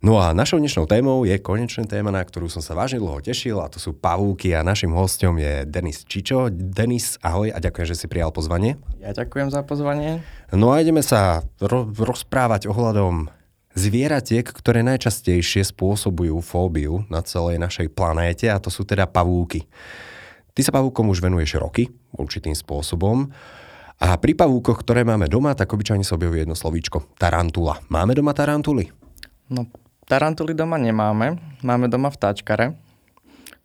No a našou dnešnou témou je konečná téma, na ktorú som sa vážne dlho tešil a to sú pavúky a našim hostom je Denis Čičo. Denis, ahoj a ďakujem, že si prijal pozvanie. Ja ďakujem za pozvanie. No a ideme sa ro- rozprávať ohľadom zvieratiek, ktoré najčastejšie spôsobujú fóbiu na celej našej planéte a to sú teda pavúky. Ty sa pavúkom už venuješ roky, určitým spôsobom. A pri pavúkoch, ktoré máme doma, tak obyčajne sa objaví jedno slovíčko. Tarantula. Máme doma tarantuly? No, Tarantuly doma nemáme, máme doma vtáčkare,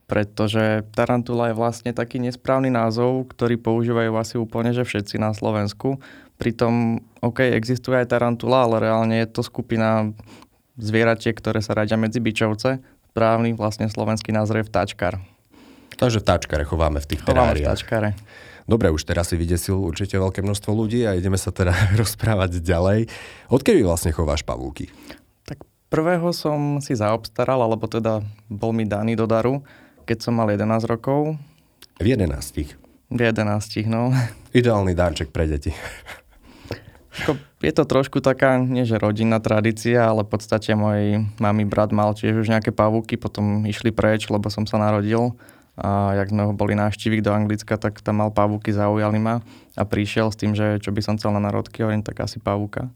pretože tarantula je vlastne taký nesprávny názov, ktorý používajú asi úplne, že všetci na Slovensku. Pritom, OK, existuje aj tarantula, ale reálne je to skupina zvieratiek, ktoré sa radia medzi byčovce. Správny vlastne slovenský názov je vtáčkar. Takže vtáčkare chováme v tých chováme teráriách. vtáčkare. Dobre, už teraz si vydesil určite veľké množstvo ľudí a ideme sa teda rozprávať ďalej. Odkedy vlastne chováš pavúky? Prvého som si zaobstaral, alebo teda bol mi daný do daru, keď som mal 11 rokov. V 11? V 11, no. Ideálny darček pre deti. Je to trošku taká, nie že rodinná tradícia, ale v podstate môj mami brat mal tiež už nejaké pavúky, potom išli preč, lebo som sa narodil. A jak sme ho boli návštíviť do Anglicka, tak tam mal pavúky, zaujali ma a prišiel s tým, že čo by som chcel na narodky, hovorím, tak asi pavúka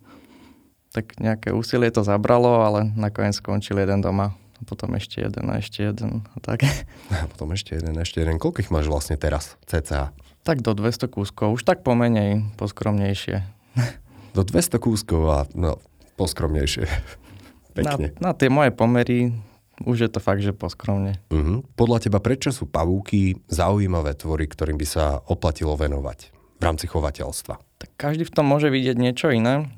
tak nejaké úsilie to zabralo, ale nakoniec skončil jeden doma. A potom ešte jeden a ešte jeden a tak. A potom ešte jeden, ešte jeden. Koľko ich máš vlastne teraz, cca? Tak do 200 kúskov, už tak pomenej, poskromnejšie. Do 200 kúskov a no, poskromnejšie. Pekne. Na, na tie moje pomery už je to fakt, že poskromne. Uh-huh. Podľa teba prečo sú pavúky zaujímavé tvory, ktorým by sa oplatilo venovať v rámci chovateľstva? Tak každý v tom môže vidieť niečo iné.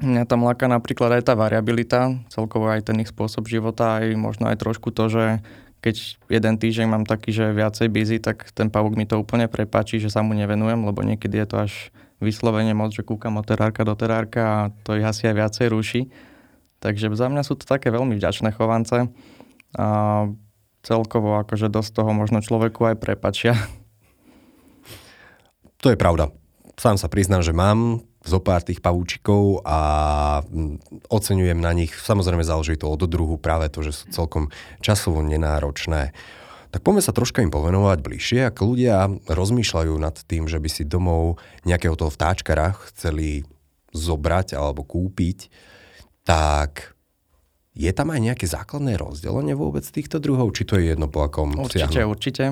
Mňa tam láka napríklad aj tá variabilita, celkovo aj ten ich spôsob života, aj možno aj trošku to, že keď jeden týždeň mám taký, že viacej busy, tak ten pavúk mi to úplne prepačí, že sa mu nevenujem, lebo niekedy je to až vyslovene moc, že kúkam od terárka do terárka a to ich asi aj viacej ruší. Takže za mňa sú to také veľmi vďačné chovance a celkovo akože dosť toho možno človeku aj prepačia. To je pravda. Sám sa priznám, že mám zo pár tých pavúčikov a oceňujem na nich, samozrejme záleží to od druhu, práve to, že sú celkom časovo nenáročné. Tak poďme sa troška im povenovať bližšie. Ak ľudia rozmýšľajú nad tým, že by si domov nejakého toho vtáčkara chceli zobrať alebo kúpiť, tak je tam aj nejaké základné rozdelenie vôbec týchto druhov? Či to je jedno po akom Určite, siahnu? určite.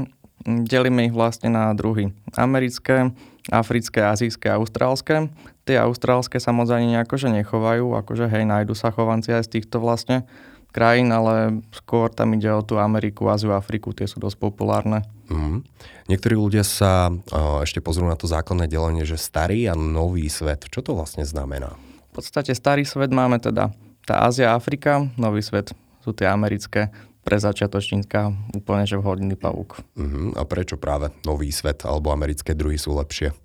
Delíme ich vlastne na druhy americké, africké, azijské a austrálske. Tie austrálske sa moc ani nejako že nechovajú, akože hej, nájdu sa chovanci aj z týchto vlastne krajín, ale skôr tam ide o tú Ameriku, Áziu, Afriku, tie sú dosť populárne. Mm. Niektorí ľudia sa uh, ešte pozrú na to základné delenie, že starý a nový svet. Čo to vlastne znamená? V podstate starý svet máme teda tá Ázia, Afrika, nový svet sú tie americké pre začiatočníka úplne že vhodný pavúk. Uh-huh. A prečo práve nový svet alebo americké druhy sú lepšie?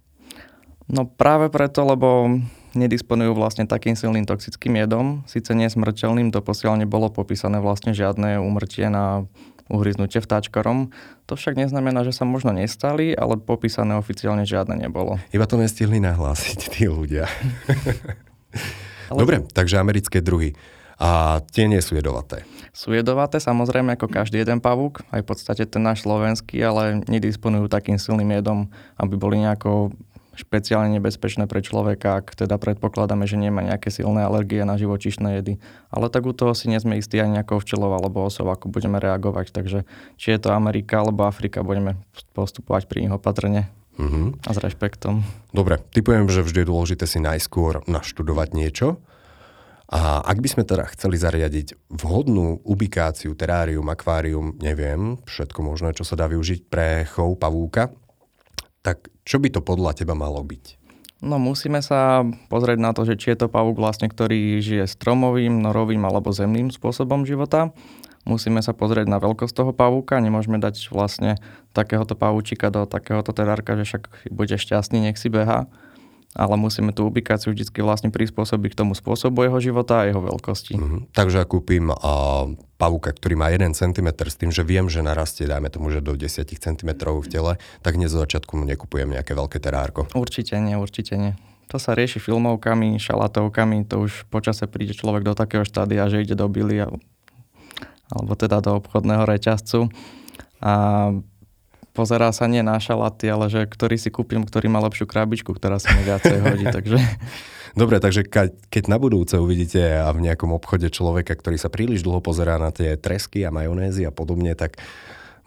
No práve preto, lebo nedisponujú vlastne takým silným toxickým jedom. Sice nie smrteľným, doposiaľ nebolo popísané vlastne žiadne umrtie na uhryznutie vtáčkarom. To však neznamená, že sa možno nestali, ale popísané oficiálne žiadne nebolo. Iba to nestihli nahlásiť tí ľudia. ale... Dobre, takže americké druhy. A tie nie sú jedovaté. Sú jedovaté samozrejme ako každý jeden pavúk, aj v podstate ten náš slovenský, ale nedisponujú takým silným jedom, aby boli nejako špeciálne nebezpečné pre človeka, ak teda predpokladáme, že nemá nejaké silné alergie na živočišné jedy. Ale tak u toho si nie sme istí ani nejakou včelov alebo osov, ako budeme reagovať. Takže či je to Amerika alebo Afrika, budeme postupovať pri nich opatrne. Uh-huh. A s rešpektom. Dobre, typujem, že vždy je dôležité si najskôr naštudovať niečo, a ak by sme teda chceli zariadiť vhodnú ubikáciu, terárium, akvárium, neviem, všetko možné, čo sa dá využiť pre chov pavúka, tak čo by to podľa teba malo byť? No musíme sa pozrieť na to, že či je to pavúk vlastne, ktorý žije stromovým, norovým alebo zemným spôsobom života. Musíme sa pozrieť na veľkosť toho pavúka, nemôžeme dať vlastne takéhoto pavúčika do takéhoto terárka, že však bude šťastný, nech si beha ale musíme tú ubikáciu vždy vlastne prispôsobiť k tomu spôsobu jeho života a jeho veľkosti. Mm-hmm. Takže ak kúpim uh, pavúka, ktorý má 1 cm s tým, že viem, že narastie, dajme tomu, že do 10 cm v tele, tak dnes zo začiatku mu nekupujem nejaké veľké terárko. Určite nie, určite nie. To sa rieši filmovkami, šalatovkami, to už počase príde človek do takého štádia, že ide do bily alebo teda do obchodného reťazcu a pozerá sa nie na šalaty, ale že ktorý si kúpim, ktorý má lepšiu krabičku, ktorá sa mi viacej hodí, takže... Dobre, takže keď na budúce uvidíte a v nejakom obchode človeka, ktorý sa príliš dlho pozerá na tie tresky a majonézy a podobne, tak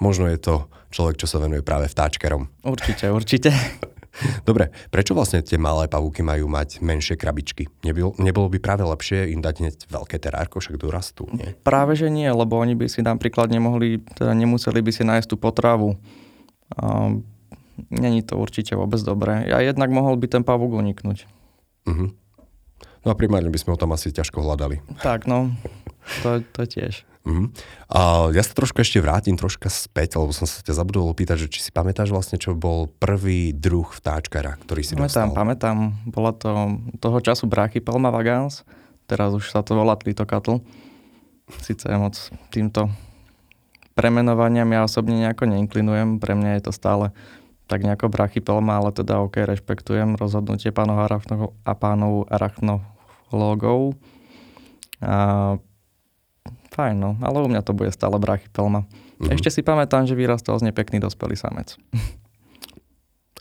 možno je to človek, čo sa venuje práve vtáčkarom. Určite, určite. Dobre, prečo vlastne tie malé pavúky majú mať menšie krabičky? Nebolo, nebolo by práve lepšie im dať hneď veľké terárko, však dorastú, nie? Práve, že nie, lebo oni by si napríklad nemohli, teda nemuseli by si nájsť tú potravu Není to určite vôbec dobré. A jednak mohol by ten pavúk uniknúť. Uh-huh. No a primárne by sme ho tam asi ťažko hľadali. Tak, no, to, to tiež. Uh-huh. A ja sa trošku ešte vrátim troška späť, lebo som sa ťa zabudol opýtať, že či si pamätáš vlastne, čo bol prvý druh vtáčkara, ktorý si pamätám, dostal? Pamätám, bola to toho času Brachypelma vagans, teraz už sa to volá Tlitokatl. Sice moc týmto premenovaniam ja osobne nejako neinklinujem, pre mňa je to stále tak nejako brachypelma, ale teda OK, rešpektujem rozhodnutie pánov arachno- a pánov arachnológov. A, fajn, no, ale u mňa to bude stále brachypelma. Mm-hmm. Ešte si pamätám, že vyrastal z nepekný dospelý samec.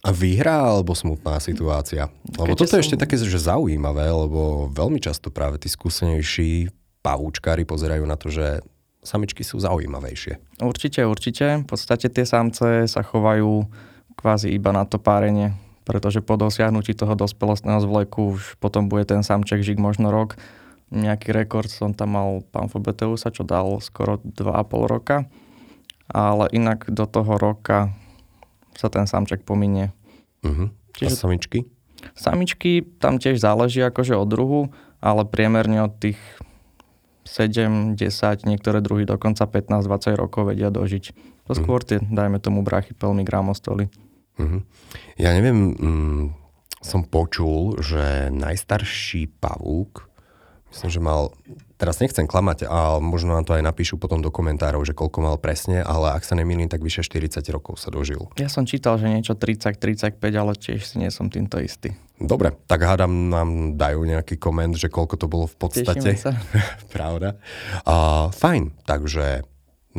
A výhra alebo smutná situácia? Lebo Keďže toto je som... ešte také, že zaujímavé, lebo veľmi často práve tí skúsenejší pavúčkári pozerajú na to, že samičky sú zaujímavejšie. Určite, určite. V podstate tie samce sa chovajú kvázi iba na to párenie, pretože po dosiahnutí toho dospelostného zvleku už potom bude ten samček žiť možno rok. Nejaký rekord som tam mal pán Fobeteusa, čo dal skoro 2,5 roka. Ale inak do toho roka sa ten samček pominie. Uh-huh. Čiže... A samičky? Samičky tam tiež záleží akože od druhu, ale priemerne od tých 7, 10, niektoré druhy dokonca 15-20 rokov vedia dožiť. To mhm. skôr tie, dajme tomu, brachypelmy, gramostoly. Uh-huh. Ja neviem, mm, som počul, že najstarší pavúk, myslím, že mal teraz nechcem klamať a možno nám to aj napíšu potom do komentárov, že koľko mal presne, ale ak sa nemýlim, tak vyše 40 rokov sa dožil. Ja som čítal, že niečo 30-35, ale tiež si nie som týmto istý. Dobre, tak hádam nám dajú nejaký koment, že koľko to bolo v podstate. sa. Pravda. A, fajn, takže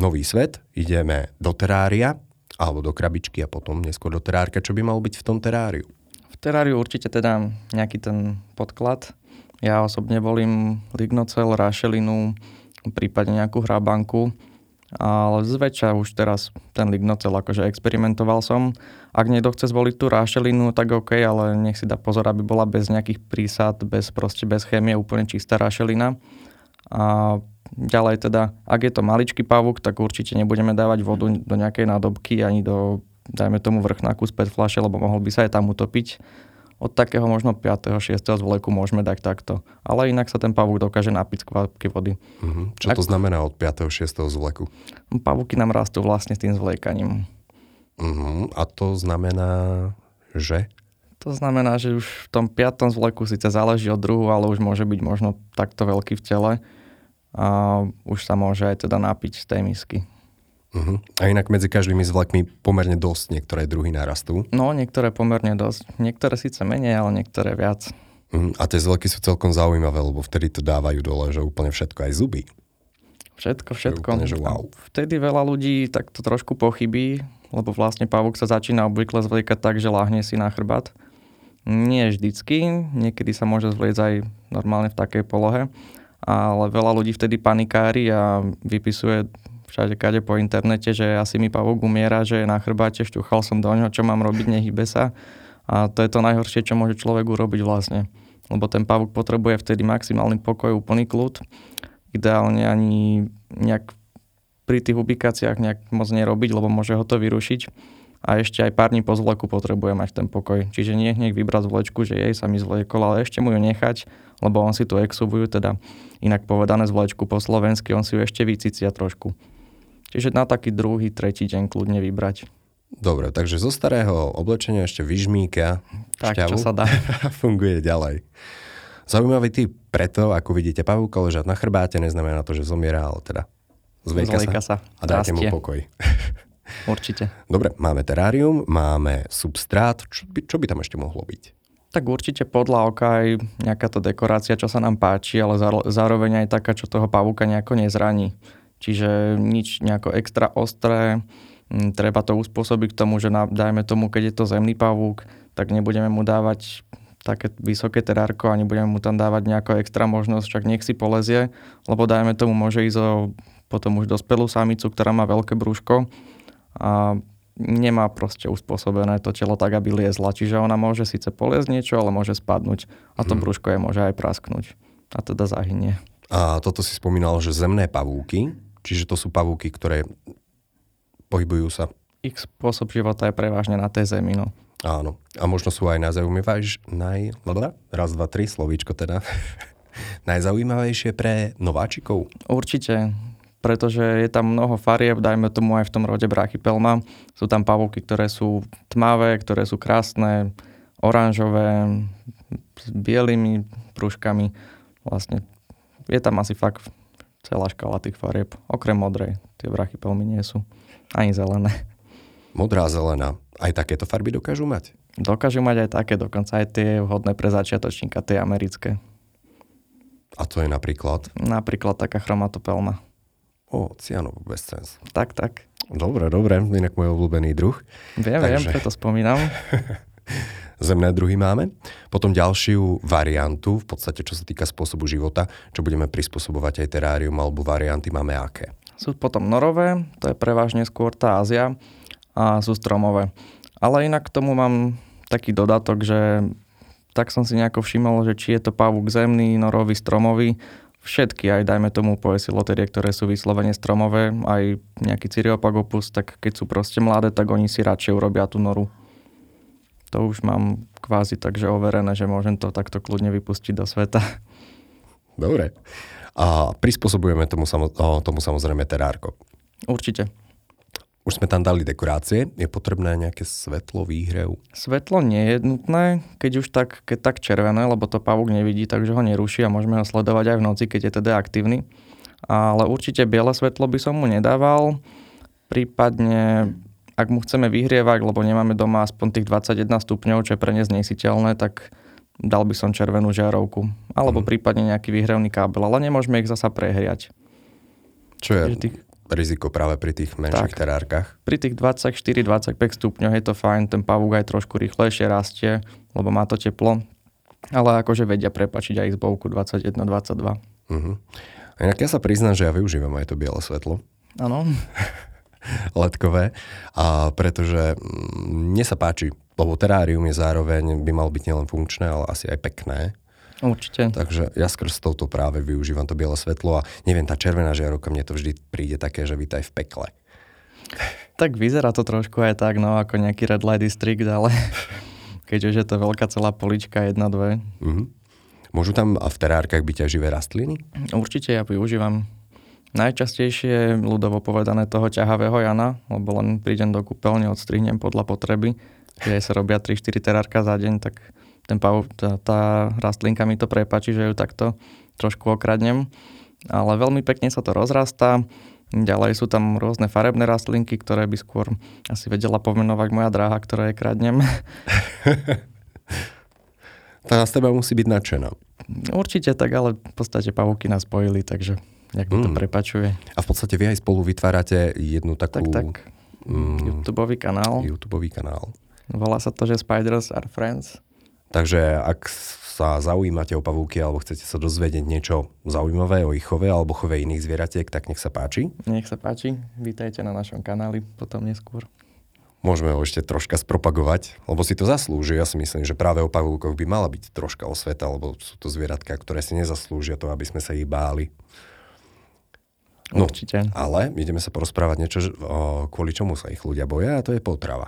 nový svet, ideme do terária, alebo do krabičky a potom neskôr do terárka. Čo by malo byť v tom teráriu? V teráriu určite teda nejaký ten podklad, ja osobne volím lignocel, rašelinu, prípadne nejakú hrabanku, ale zväčša už teraz ten lignocel akože experimentoval som. Ak niekto chce zvoliť tú rášelinu, tak OK, ale nech si dá pozor, aby bola bez nejakých prísad, bez, proste bez chémie, úplne čistá rášelina. A ďalej teda, ak je to maličký pavúk, tak určite nebudeme dávať vodu do nejakej nádobky ani do, dajme tomu vrchnáku z PET flaše, lebo mohol by sa aj tam utopiť od takého možno 5. 6. zvleku môžeme dať takto. Ale inak sa ten pavúk dokáže napiť z kvapky vody. Uh-huh. Čo Ak... to znamená od 5. 6. zvleku? Pavúky nám rastú vlastne s tým zvliekaním. Uh-huh. A to znamená, že? To znamená, že už v tom 5. zvleku síce záleží od druhu, ale už môže byť možno takto veľký v tele a už sa môže aj teda napiť z tej misky. Uh-huh. A inak medzi každými zvlekmi pomerne dosť niektoré druhy narastú? No, niektoré pomerne dosť. Niektoré síce menej, ale niektoré viac. Uh-huh. A tie zvleky sú celkom zaujímavé, lebo vtedy to dávajú dole, že úplne všetko, aj zuby. Všetko, všetko. Úplne, že wow. Vtedy veľa ľudí tak to trošku pochybí, lebo vlastne pavúk sa začína obvykle zvliekať tak, že láhne si na chrbát. Nie vždycky, niekedy sa môže zvliecť aj normálne v takej polohe, ale veľa ľudí vtedy panikári a vypisuje všade kade po internete, že asi mi pavúk umiera, že je na chrbáte, šťuchal som do ňoho, čo mám robiť, nehybe sa. A to je to najhoršie, čo môže človek urobiť vlastne. Lebo ten pavúk potrebuje vtedy maximálny pokoj, úplný kľud. Ideálne ani nejak pri tých ubikáciách nejak moc nerobiť, lebo môže ho to vyrušiť. A ešte aj pár dní po zvleku potrebuje mať ten pokoj. Čiže nie hneď vybrať zvlečku, že jej sa mi zvlekol, ale ešte mu ju nechať, lebo on si tu exubujú, teda inak povedané zvlečku po slovensky, on si ju ešte vycicia trošku. Čiže na taký druhý, tretí deň kľudne vybrať. Dobre, takže zo starého oblečenia ešte vyžmíka Tak, šťavu čo sa dá. funguje ďalej. Zaujímavý typ preto, ako vidíte pavúka ležať na chrbáte, neznamená to, že zomiera, ale teda zvejka sa, sa. a mu rastie. pokoj. Určite. Dobre, máme terárium, máme substrát, čo by, čo by tam ešte mohlo byť? Tak určite podľa oka aj nejaká to dekorácia, čo sa nám páči, ale záro- zároveň aj taká, čo toho pavúka nejako nezraní. Čiže nič nejako extra ostré, Mm, treba to uspôsobiť k tomu, že na, dajme tomu, keď je to zemný pavúk, tak nebudeme mu dávať také vysoké terárko a nebudeme mu tam dávať nejakú extra možnosť, však nech si polezie, lebo dajme tomu môže ísť o potom už dospelú samicu, ktorá má veľké brúško a nemá proste uspôsobené to telo tak, aby liezla. Čiže ona môže síce poliesť niečo, ale môže spadnúť a to Mhm. brúško je môže aj prasknúť a teda zahynie. A toto si spomínal, že zemné pavúky, čiže to sú pavúky, ktoré pohybujú sa. Ich spôsob života je prevažne na tej zemi. No. Áno. A možno sú aj najzaujímavejšie, naj... raz, dva, tri, slovíčko teda. najzaujímavejšie pre nováčikov. Určite, pretože je tam mnoho farieb, dajme tomu aj v tom rode brachypelma. Sú tam pavúky, ktoré sú tmavé, ktoré sú krásne, oranžové, s bielými prúžkami. Vlastne je tam asi fakt celá škála tých farieb. Okrem modrej, tie brachypelmy nie sú. Ani zelené. Modrá, zelená. Aj takéto farby dokážu mať? Dokážu mať aj také, dokonca aj tie vhodné pre začiatočníka, tie americké. A to je napríklad? Napríklad taká chromatopelma. O, cyanovogescens. Tak, tak. Dobre, dobre, inak môj obľúbený druh. Viem, viem, Takže- preto spomínam. Zemné druhy máme. Potom ďalšiu variantu, v podstate čo sa týka spôsobu života, čo budeme prispôsobovať aj terárium alebo varianty máme aké. Sú potom norové, to je prevažne skôr tá Ázia a sú stromové. Ale inak k tomu mám taký dodatok, že tak som si nejako všimol, že či je to pavúk zemný, norový, stromový, všetky, aj dajme tomu poesiloterie, ktoré sú vyslovene stromové, aj nejaký Cyriopagopus, tak keď sú proste mladé, tak oni si radšej urobia tú noru. To už mám kvázi takže overené, že môžem to takto kľudne vypustiť do sveta. Dobre. A prispôsobujeme tomu, samo, tomu samozrejme terárko. Určite. Už sme tam dali dekorácie. Je potrebné nejaké svetlo, výhrev? Svetlo nie je nutné, keď už tak, keď tak červené, lebo to pavúk nevidí, takže ho neruší a môžeme ho sledovať aj v noci, keď je teda aktívny. Ale určite biele svetlo by som mu nedával, prípadne ak mu chceme vyhrievať, lebo nemáme doma aspoň tých 21 stupňov, čo je pre ne znesiteľné, tak dal by som červenú žiarovku. Alebo Mhm. prípadne nejaký vyhrevný kábel, ale nemôžeme ich zasa prehriať. Čo je tých- riziko práve pri tých menších Tak. terárkach? Pri tých 24-25 stupňoch je to fajn, ten pavúk aj trošku rýchlejšie rastie, lebo má to teplo. Ale akože vedia prepačiť aj izbovku 21-22. Uh-huh. A inak ja sa priznám, že ja využívam aj to biele svetlo. Áno, letkové, a pretože mm, mne sa páči, lebo terárium je zároveň, by mal byť nielen funkčné, ale asi aj pekné. určite. Takže ja skrz touto práve využívam to biele svetlo a neviem, tá červená žiarovka mne to vždy príde také, že vítaj v pekle. Tak vyzerá to trošku aj tak, no ako nejaký red light district, ale keď už je to veľká celá polička, jedna, dve. Mhm. Môžu tam v terárkach byť aj živé rastliny? Určite ja využívam najčastejšie je ľudovo povedané toho ťahavého Jana, lebo len prídem do kúpeľne, odstrihnem podľa potreby, kde sa robia 3-4 terárka za deň, tak ten pav, tá, tá rastlinka mi to prepačí, že ju takto trošku okradnem. Ale veľmi pekne sa to rozrastá. Ďalej sú tam rôzne farebné rastlinky, ktoré by skôr asi vedela pomenovať moja dráha, ktoré je kradnem. Tá z teba musí byť nadšená. Určite tak, ale v podstate pavúky nás spojili, takže nejak mi to Mm. prepačuje. A v podstate vy aj spolu vytvárate jednu takú Tak, tak. mm, YouTubeový kanál. YouTube kanál. Volá sa to, že Spiders are Friends. Takže ak sa zaujímate o pavúky alebo chcete sa dozvedieť niečo zaujímavé o ich chove alebo chove iných zvieratiek, tak nech sa páči. Nech sa páči, vítajte na našom kanáli potom neskôr. Môžeme ho ešte troška spropagovať, lebo si to zaslúži. Ja si myslím, že práve o pavúkoch by mala byť troška osveta, lebo sú to zvieratka, ktoré si nezaslúžia to, aby sme sa ich báli. No. Určite. Ale ideme sa porozprávať niečo, kvôli čomu sa ich ľudia boja a to je potrava.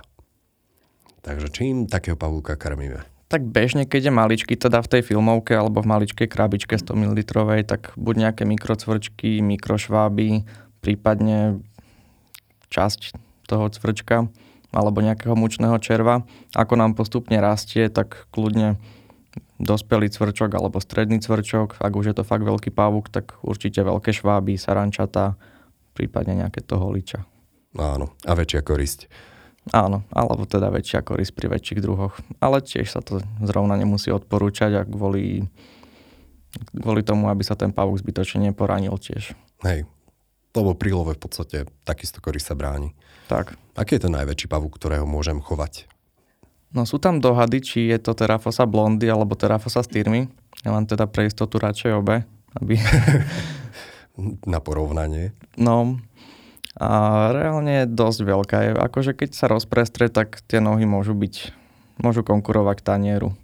Takže čím takého pavúka krmíme? Tak bežne, keď je maličký, teda v tej filmovke alebo v maličkej krabičke 100 ml, tak buď nejaké mikrocvrčky, mikrošváby, prípadne časť toho cvrčka, alebo nejakého mučného červa. Ako nám postupne rastie, tak kľudne dospelý cvrčok alebo stredný cvrčok. Ak už je to fakt veľký pavúk, tak určite veľké šváby, sarančata, prípadne nejaké toho holiča. Áno, a väčšia korisť. Áno, alebo teda väčšia korisť pri väčších druhoch. Ale tiež sa to zrovna nemusí odporúčať a kvôli, kvôli tomu, aby sa ten pavúk zbytočne neporanil tiež. Hej, lebo pri love v podstate takisto korisť sa bráni. Tak. Aký je ten najväčší pavúk, ktorého môžem chovať? No sú tam dohady, či je to Terafosa blondy alebo Terafosa styrmy. Ja mám teda pre istotu radšej obe. Aby... Na porovnanie. No, a reálne je dosť veľká. Akože keď sa rozprestre, tak tie nohy môžu byť, môžu konkurovať tanieru.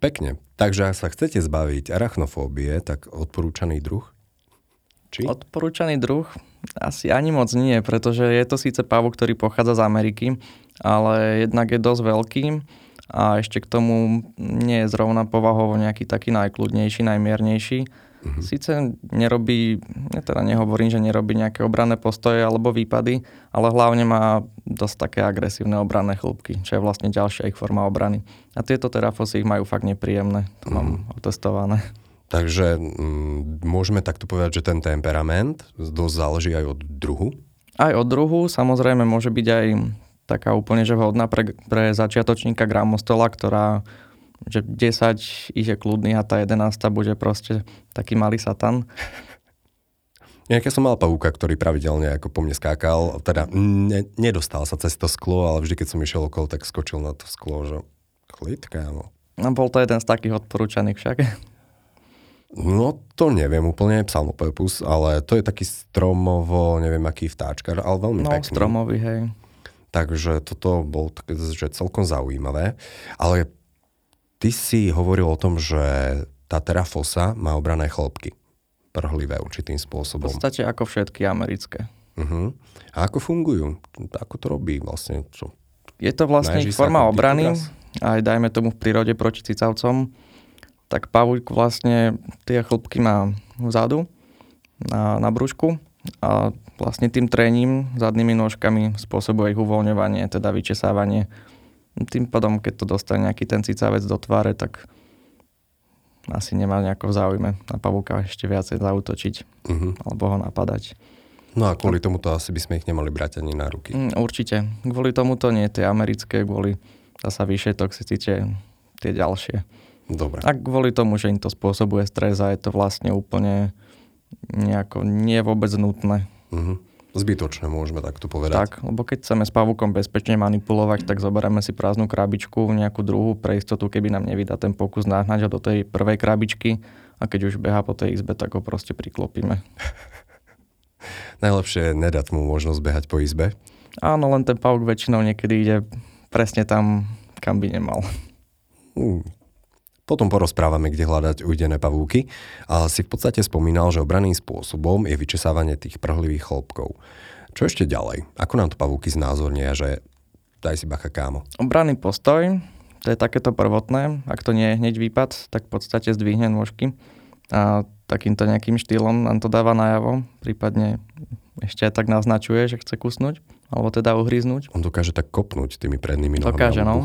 Pekne. Takže ak sa chcete zbaviť arachnofóbie, tak odporúčaný druh? Či? Odporúčaný druh? Asi ani moc nie, pretože je to síce pavúk, ktorý pochádza z Ameriky, ale jednak je dosť veľký a ešte k tomu nie je zrovna povahovo nejaký taký najkľudnejší, najmiernejší Mm-hmm. Sice nerobí, ja teda nehovorím, že nerobí nejaké obranné postoje alebo výpady, ale hlavne má dosť také agresívne obranné chlúbky, čo je vlastne ďalšia ich forma obrany. A tieto terafosy ich majú fakt nepríjemné, to mm. mám mhm. otestované. Takže m, mm, môžeme takto povedať, že ten temperament dosť záleží aj od druhu? Aj od druhu, samozrejme môže byť aj taká úplne že vhodná pre, pre začiatočníka gramostola, ktorá že 10 ich je kľudný a tá 11 bude proste taký malý satan. Nejaké som mal pavúka, ktorý pravidelne ako po mne skákal, teda ne, nedostal sa cez to sklo, ale vždy, keď som išiel okolo, tak skočil na to sklo, že chlid, kámo. No bol to jeden z takých odporúčaných však. No to neviem úplne, psalmopepus, ale to je taký stromovo, neviem aký vtáčkar, ale veľmi no, pekný. No stromový, hej. Takže toto bolo také, že celkom zaujímavé. Ale Ty si hovoril o tom, že tá terafosa má obrané chlopky. Prhlivé určitým spôsobom. V podstate ako všetky americké. Uh-huh. A ako fungujú? Ako to robí vlastne? Čo? Je to vlastne ich forma obrany, aj dajme tomu v prírode proti cicavcom. Tak pavúk vlastne tie chlopky má vzadu na, na brúšku a vlastne tým trením zadnými nôžkami spôsobuje ich uvoľňovanie, teda vyčesávanie tým pádom, keď to dostane nejaký ten cicavec do tváre, tak asi nemá nejako v záujme na pavúka ešte viacej zautočiť uh-huh. alebo ho napadať. No a kvôli tomuto asi by sme ich nemali brať ani na ruky. Mm, určite. Kvôli tomuto nie tie americké, kvôli zasa vyššej toxicite tie ďalšie. Dobre. A kvôli tomu, že im to spôsobuje stres a je to vlastne úplne nejako nie vôbec nutné. Uh-huh zbytočné, môžeme takto povedať. Tak, lebo keď chceme s pavúkom bezpečne manipulovať, tak zoberieme si prázdnu krabičku, nejakú druhú pre istotu, keby nám nevydá ten pokus nahnať ho do tej prvej krabičky a keď už beha po tej izbe, tak ho proste priklopíme. Najlepšie je nedať mu možnosť behať po izbe. Áno, len ten pavúk väčšinou niekedy ide presne tam, kam by nemal. Uh, potom porozprávame, kde hľadať ujdené pavúky, ale si v podstate spomínal, že obranným spôsobom je vyčesávanie tých prhlivých chlopkov. Čo ešte ďalej? Ako nám to pavúky znázornia, že daj si bacha kámo? Obranný postoj, to je takéto prvotné. Ak to nie je hneď výpad, tak v podstate zdvihne nôžky a takýmto nejakým štýlom nám to dáva najavo, prípadne ešte aj tak naznačuje, že chce kusnúť, alebo teda uhryznúť. On dokáže tak kopnúť tými prednými nohami dokáže, no.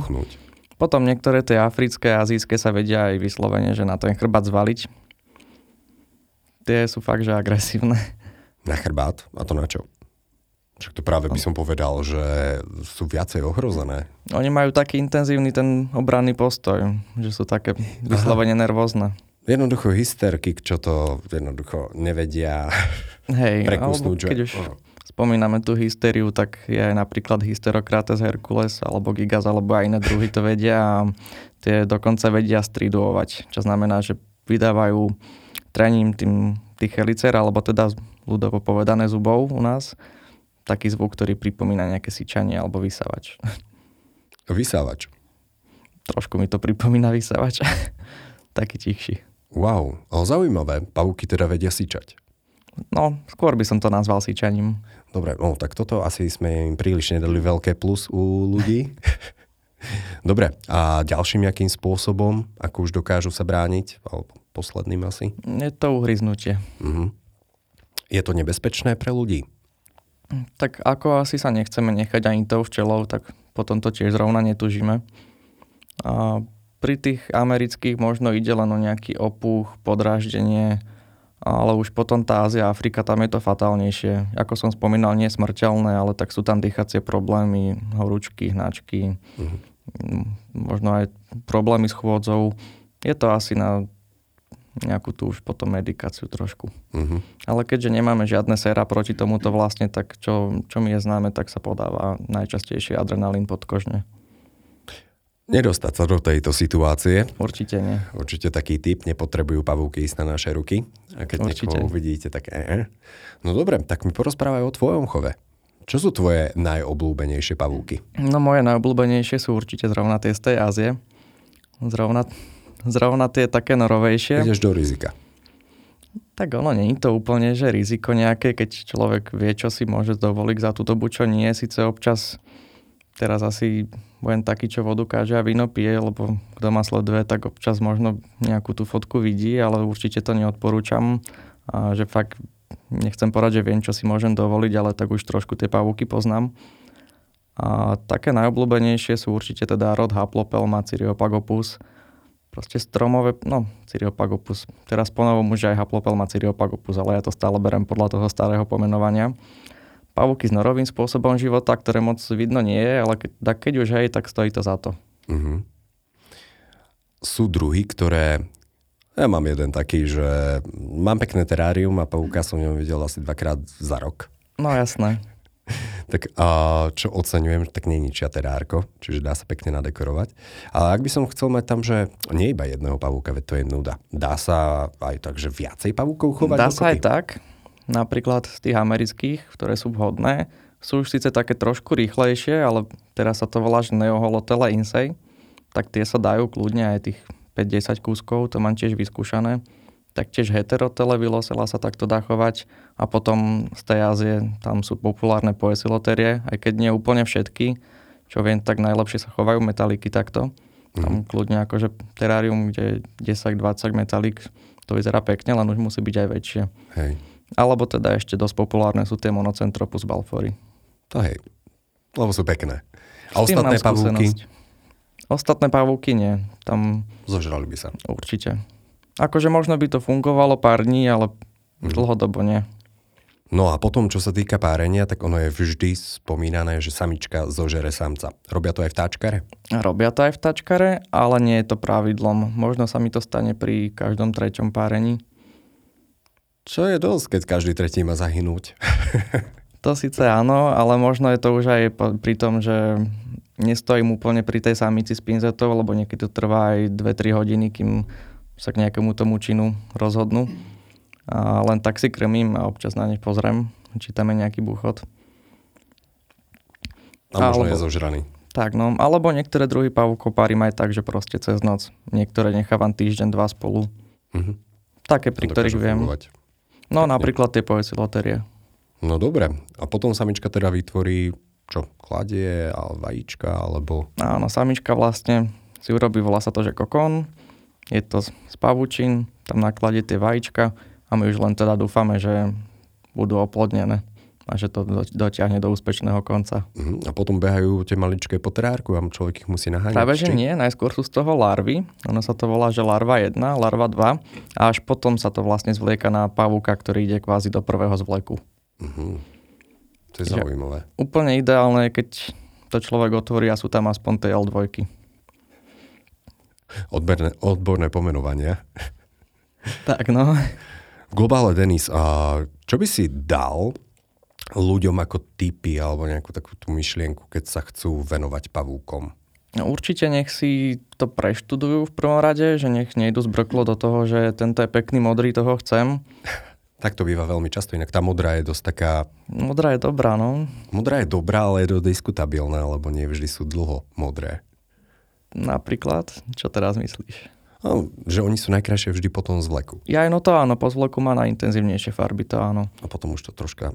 Potom niektoré tie africké azijské sa vedia aj vyslovene, že na ten chrbát zvaliť. Tie sú fakt, že agresívne. Na chrbát? A to na čo? Však to práve by som povedal, že sú viacej ohrozené. Oni majú taký intenzívny ten obranný postoj, že sú také vyslovene nervózne. Jednoducho hysterky, čo to jednoducho nevedia Hej, prekusnúť. Že... Keď už spomíname tú hysteriu, tak je aj napríklad Hysterocrates hercules alebo Gigas alebo aj iné druhy to vedia a tie dokonca vedia striduovať, čo znamená, že vydávajú trením tým tých helicer, alebo teda ľudovo povedané zubov u nás, taký zvuk, ktorý pripomína nejaké syčanie alebo vysávač. Vysávač? Trošku mi to pripomína vysávač. taký tichší. Wow, ale zaujímavé. Pavúky teda vedia syčať. No, skôr by som to nazval syčaním. Dobre, no tak toto asi sme im príliš nedali veľké plus u ľudí. Dobre, a ďalším nejakým spôsobom, ako už dokážu sa brániť, alebo posledným asi? Je to uhryznutie. Uh-huh. Je to nebezpečné pre ľudí? Tak ako asi sa nechceme nechať ani tou včelou, tak potom to tiež zrovna netužíme. A pri tých amerických možno ide len o nejaký opuch, podráždenie, ale už potom tá Ázia, Afrika, tam je to fatálnejšie. Ako som spomínal, nie smrteľné, ale tak sú tam dýchacie problémy, horúčky, hnačky, mm-hmm. možno aj problémy s chôdzou. Je to asi na nejakú tú už potom medikáciu trošku. Uh-huh. Ale keďže nemáme žiadne séra proti tomuto vlastne, tak čo, čo mi je známe, tak sa podáva najčastejšie adrenalín podkožne. Nedostať sa do tejto situácie. Určite nie. Určite taký typ, nepotrebujú pavúky ísť na naše ruky. A keď Určite. niekoho uvidíte, tak eh. No dobre, tak mi porozprávaj o tvojom chove. Čo sú tvoje najobľúbenejšie pavúky? No moje najobľúbenejšie sú určite zrovna tie z tej Ázie. Zrovna zrovna tie také norovejšie. Ideš do rizika. Tak ono, nie je to úplne, že riziko nejaké, keď človek vie, čo si môže dovoliť za tú dobu, čo nie. Sice občas, teraz asi budem taký, čo vodu káže a víno pije, lebo kto ma sleduje, tak občas možno nejakú tú fotku vidí, ale určite to neodporúčam. A že fakt nechcem povedať, že viem, čo si môžem dovoliť, ale tak už trošku tie pavúky poznám. A také najobľúbenejšie sú určite teda rod Haplopelma, Cyriopagopus, proste stromové, no, Cyriopagopus. Teraz ponovom už aj Haplopel má Cyriopagopus, ale ja to stále berem podľa toho starého pomenovania. Pavúky s norovým spôsobom života, ktoré moc vidno nie je, ale keď, keď už hej, tak stojí to za to. Uh-huh. Sú druhy, ktoré... Ja mám jeden taký, že mám pekné terárium a pavúka som ňom videl asi dvakrát za rok. No jasné. tak a čo oceňujem, tak nie ničia terárko, čiže dá sa pekne nadekorovať. Ale ak by som chcel mať tam, že nie iba jedného pavúka, veď to je nuda. Dá sa aj tak, že viacej pavúkov chovať? Dá sa aj tak. Napríklad z tých amerických, ktoré sú vhodné, sú už síce také trošku rýchlejšie, ale teraz sa to volá, že Neoholotele insei, tak tie sa dajú kľudne aj tých 5-10 kúskov, to mám tiež vyskúšané taktiež heterotele vylosela sa takto dá chovať a potom z tej Ázie tam sú populárne poesiloterie, aj keď nie úplne všetky, čo viem, tak najlepšie sa chovajú metaliky takto. Mm. Tam kľudne akože terárium, kde 10-20 metalík, to vyzerá pekne, len už musí byť aj väčšie. Hej. Alebo teda ešte dosť populárne sú tie monocentropus balfory. To hej, lebo sú pekné. A S ostatné pavúky? Ostatné pavúky nie. Tam... Zožrali by sa. Určite. Akože možno by to fungovalo pár dní, ale mm. dlhodobo nie. No a potom, čo sa týka párenia, tak ono je vždy spomínané, že samička zožere samca. Robia to aj v táčkare? Robia to aj v táčkare, ale nie je to pravidlom. Možno sa mi to stane pri každom treťom párení. Čo je dosť, keď každý tretí má zahynúť. to síce áno, ale možno je to už aj pri tom, že nestojím úplne pri tej samici s pinzetou, lebo niekedy to trvá aj 2-3 hodiny, kým sa k nejakému tomu činu rozhodnú. A len tak si krmím a občas na nich pozriem, či tam je nejaký buchot. A možno alebo, je zožraný. Tak, no, alebo niektoré druhy pavúkov párim aj tak, že proste cez noc. Niektoré nechávam týždeň, dva spolu. Mm-hmm. Také, pri ktorých viem. Fungovať. No, Pekne. napríklad tie loterie. No dobre. A potom samička teda vytvorí čo? Kladie, ale vajíčka, alebo... Áno, samička vlastne si urobí, volá sa to, že kokón je to z pavučín, tam nakladie tie vajíčka a my už len teda dúfame, že budú oplodnené a že to dotiahne do úspešného konca. Uh-huh. A potom behajú tie maličké potrárku a človek ich musí naháňať? Práve, že nie, najskôr sú z toho larvy, ono sa to volá, že larva 1, larva 2 a až potom sa to vlastne zvlieka na pavúka, ktorý ide kvázi do prvého zvleku. Uh-huh. To je zaujímavé. Úplne ideálne, keď to človek otvorí a sú tam aspoň tie L2 odborné, odborné pomenovania. Tak no. V globále, Denis, a čo by si dal ľuďom ako typy alebo nejakú takú tú myšlienku, keď sa chcú venovať pavúkom? No, určite nech si to preštudujú v prvom rade, že nech nejdu zbrklo do toho, že tento je pekný modrý, toho chcem. Tak to býva veľmi často, inak tá modrá je dosť taká... Modrá je dobrá, no. Modrá je dobrá, ale je to diskutabilná, lebo nie vždy sú dlho modré. Napríklad? Čo teraz myslíš? No, že oni sú najkrajšie vždy potom z vleku. Ja aj no to áno, po zvleku má najintenzívnejšie farby, to áno. A potom už to troška...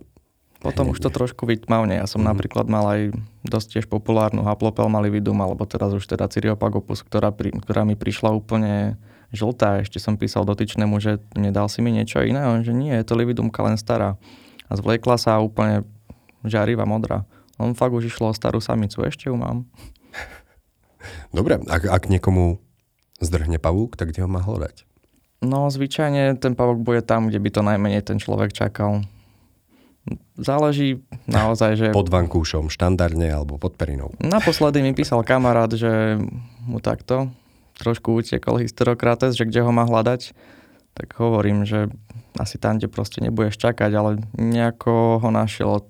Potom už to trošku vytmavne. Ja som mm-hmm. napríklad mal aj dosť tiež populárnu haplopel malividum, alebo teraz už teda Cyriopagopus, ktorá, pri, ktorá mi prišla úplne žltá. Ešte som písal dotyčnému, že nedal si mi niečo iné. On, že nie, je to lividumka len stará. A zvlekla sa úplne žiarivá modrá. On fakt už išlo o starú samicu, ešte ju mám. Dobre, ak, ak niekomu zdrhne pavúk, tak kde ho má hľadať? No, zvyčajne ten pavúk bude tam, kde by to najmenej ten človek čakal. Záleží naozaj, že... Pod vankúšom, štandardne alebo pod perinou. Naposledy mi písal kamarát, že mu takto trošku utekol hysterokrates, že kde ho má hľadať. Tak hovorím, že asi tam, kde proste nebudeš čakať, ale nejako ho našiel od...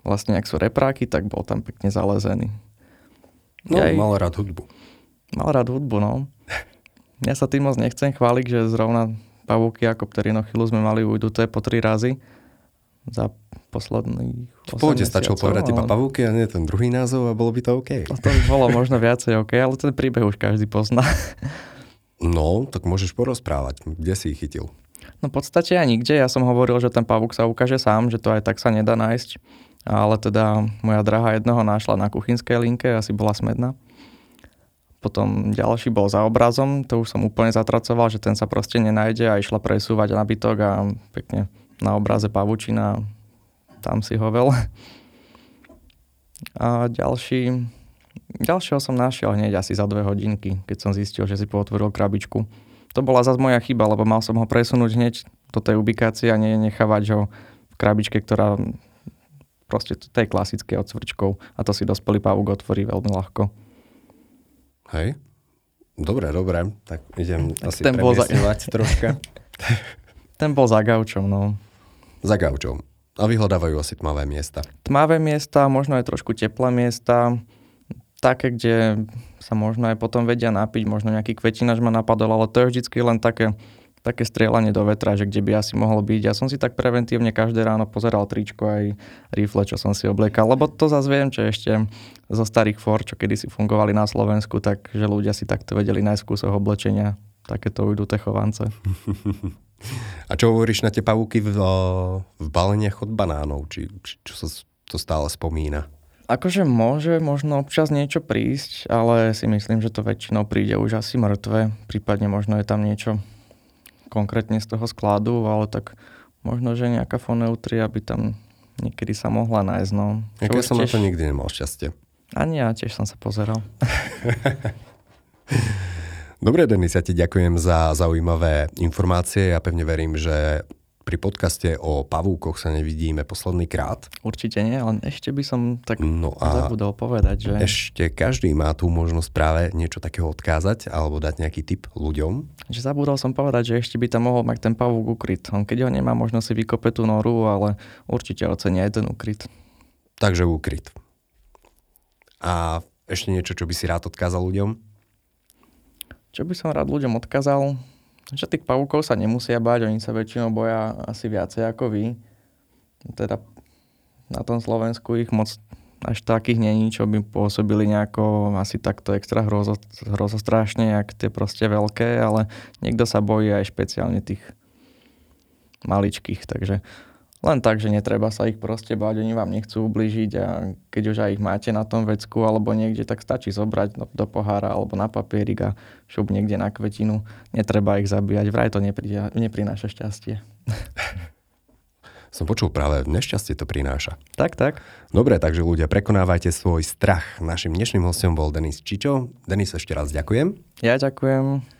Vlastne, ak sú repráky, tak bol tam pekne zalezený. No, Aj... mal rád hudbu. Mal rád hudbu, no. Ja sa tým moc nechcem chváliť, že zrovna pavúky ako pterinochylus sme mali ujduté po tri razy za posledných V pohode stačilo povedať iba pavúky a nie ten druhý názov a bolo by to OK. No, to by bolo možno viacej OK, ale ten príbeh už každý pozná. No, tak môžeš porozprávať. Kde si ich chytil? No v podstate aj nikde. Ja som hovoril, že ten pavúk sa ukáže sám, že to aj tak sa nedá nájsť. Ale teda moja drahá jednoho našla na kuchynskej linke, asi bola smedná. Potom ďalší bol za obrazom, to už som úplne zatracoval, že ten sa proste nenájde a išla presúvať nabytok a pekne na obraze pavučina, tam si ho veľ. A ďalší, ďalšieho som našiel hneď asi za dve hodinky, keď som zistil, že si potvoril krabičku. To bola zase moja chyba, lebo mal som ho presunúť hneď do tej ubikácie a nechávať ho v krabičke, ktorá proste tej klasické od cvrčkov a to si dospelý pavúk otvorí veľmi ľahko. Hej. Dobre, dobre. Tak idem tak asi ten bol za... troška. ten bol za gaučom, no. Za gaučom. A vyhľadávajú asi tmavé miesta. Tmavé miesta, možno aj trošku teplé miesta. Také, kde sa možno aj potom vedia napiť, možno nejaký kvetinač ma napadol, ale to je vždycky len také také strieľanie do vetra, že kde by asi mohol byť. Ja som si tak preventívne každé ráno pozeral tričko aj rifle, čo som si obliekal, lebo to zase viem, čo ešte zo starých for, čo kedysi fungovali na Slovensku, tak že ľudia si takto vedeli nájsť v oblečenia takéto ujduté chovance. A čo hovoríš na tie pavúky v, v baleniach od banánov? Či, či čo sa to stále spomína? Akože môže možno občas niečo prísť, ale si myslím, že to väčšinou príde už asi mŕtve. Prípadne možno je tam niečo konkrétne z toho skladu, ale tak možno, že nejaká foneutria by tam niekedy sa mohla nájsť. No. ja som tiež... na to nikdy nemal šťastie. Ani ja tiež som sa pozeral. Dobre, Denis, ja ti ďakujem za zaujímavé informácie. Ja pevne verím, že pri podcaste o pavúkoch sa nevidíme posledný krát. Určite nie, ale ešte by som tak no a zabudol povedať, že... Ešte každý má tú možnosť práve niečo takého odkázať alebo dať nejaký tip ľuďom. Že zabudol som povedať, že ešte by tam mohol mať ten pavúk ukryt. On keď ho nemá, možno si vykope tú noru, ale určite ocenia aj ten ukryt. Takže ukryt. A ešte niečo, čo by si rád odkázal ľuďom? Čo by som rád ľuďom odkázal? že tých pavúkov sa nemusia báť, oni sa väčšinou boja asi viacej ako vy. Teda na tom Slovensku ich moc až takých není, čo by pôsobili nejako asi takto extra hrozo, hrozostrašne, jak tie proste veľké, ale niekto sa bojí aj špeciálne tých maličkých, takže len tak, že netreba sa ich proste báť, oni vám nechcú ubližiť a keď už aj ich máte na tom vecku alebo niekde, tak stačí zobrať do, do pohára alebo na papierik a šup niekde na kvetinu. Netreba ich zabíjať, vraj to nepri, neprináša šťastie. Som počul práve, nešťastie to prináša. Tak, tak. Dobre, takže ľudia, prekonávajte svoj strach. Našim dnešným hostom bol Denis Čičo. Denis, ešte raz ďakujem. Ja ďakujem.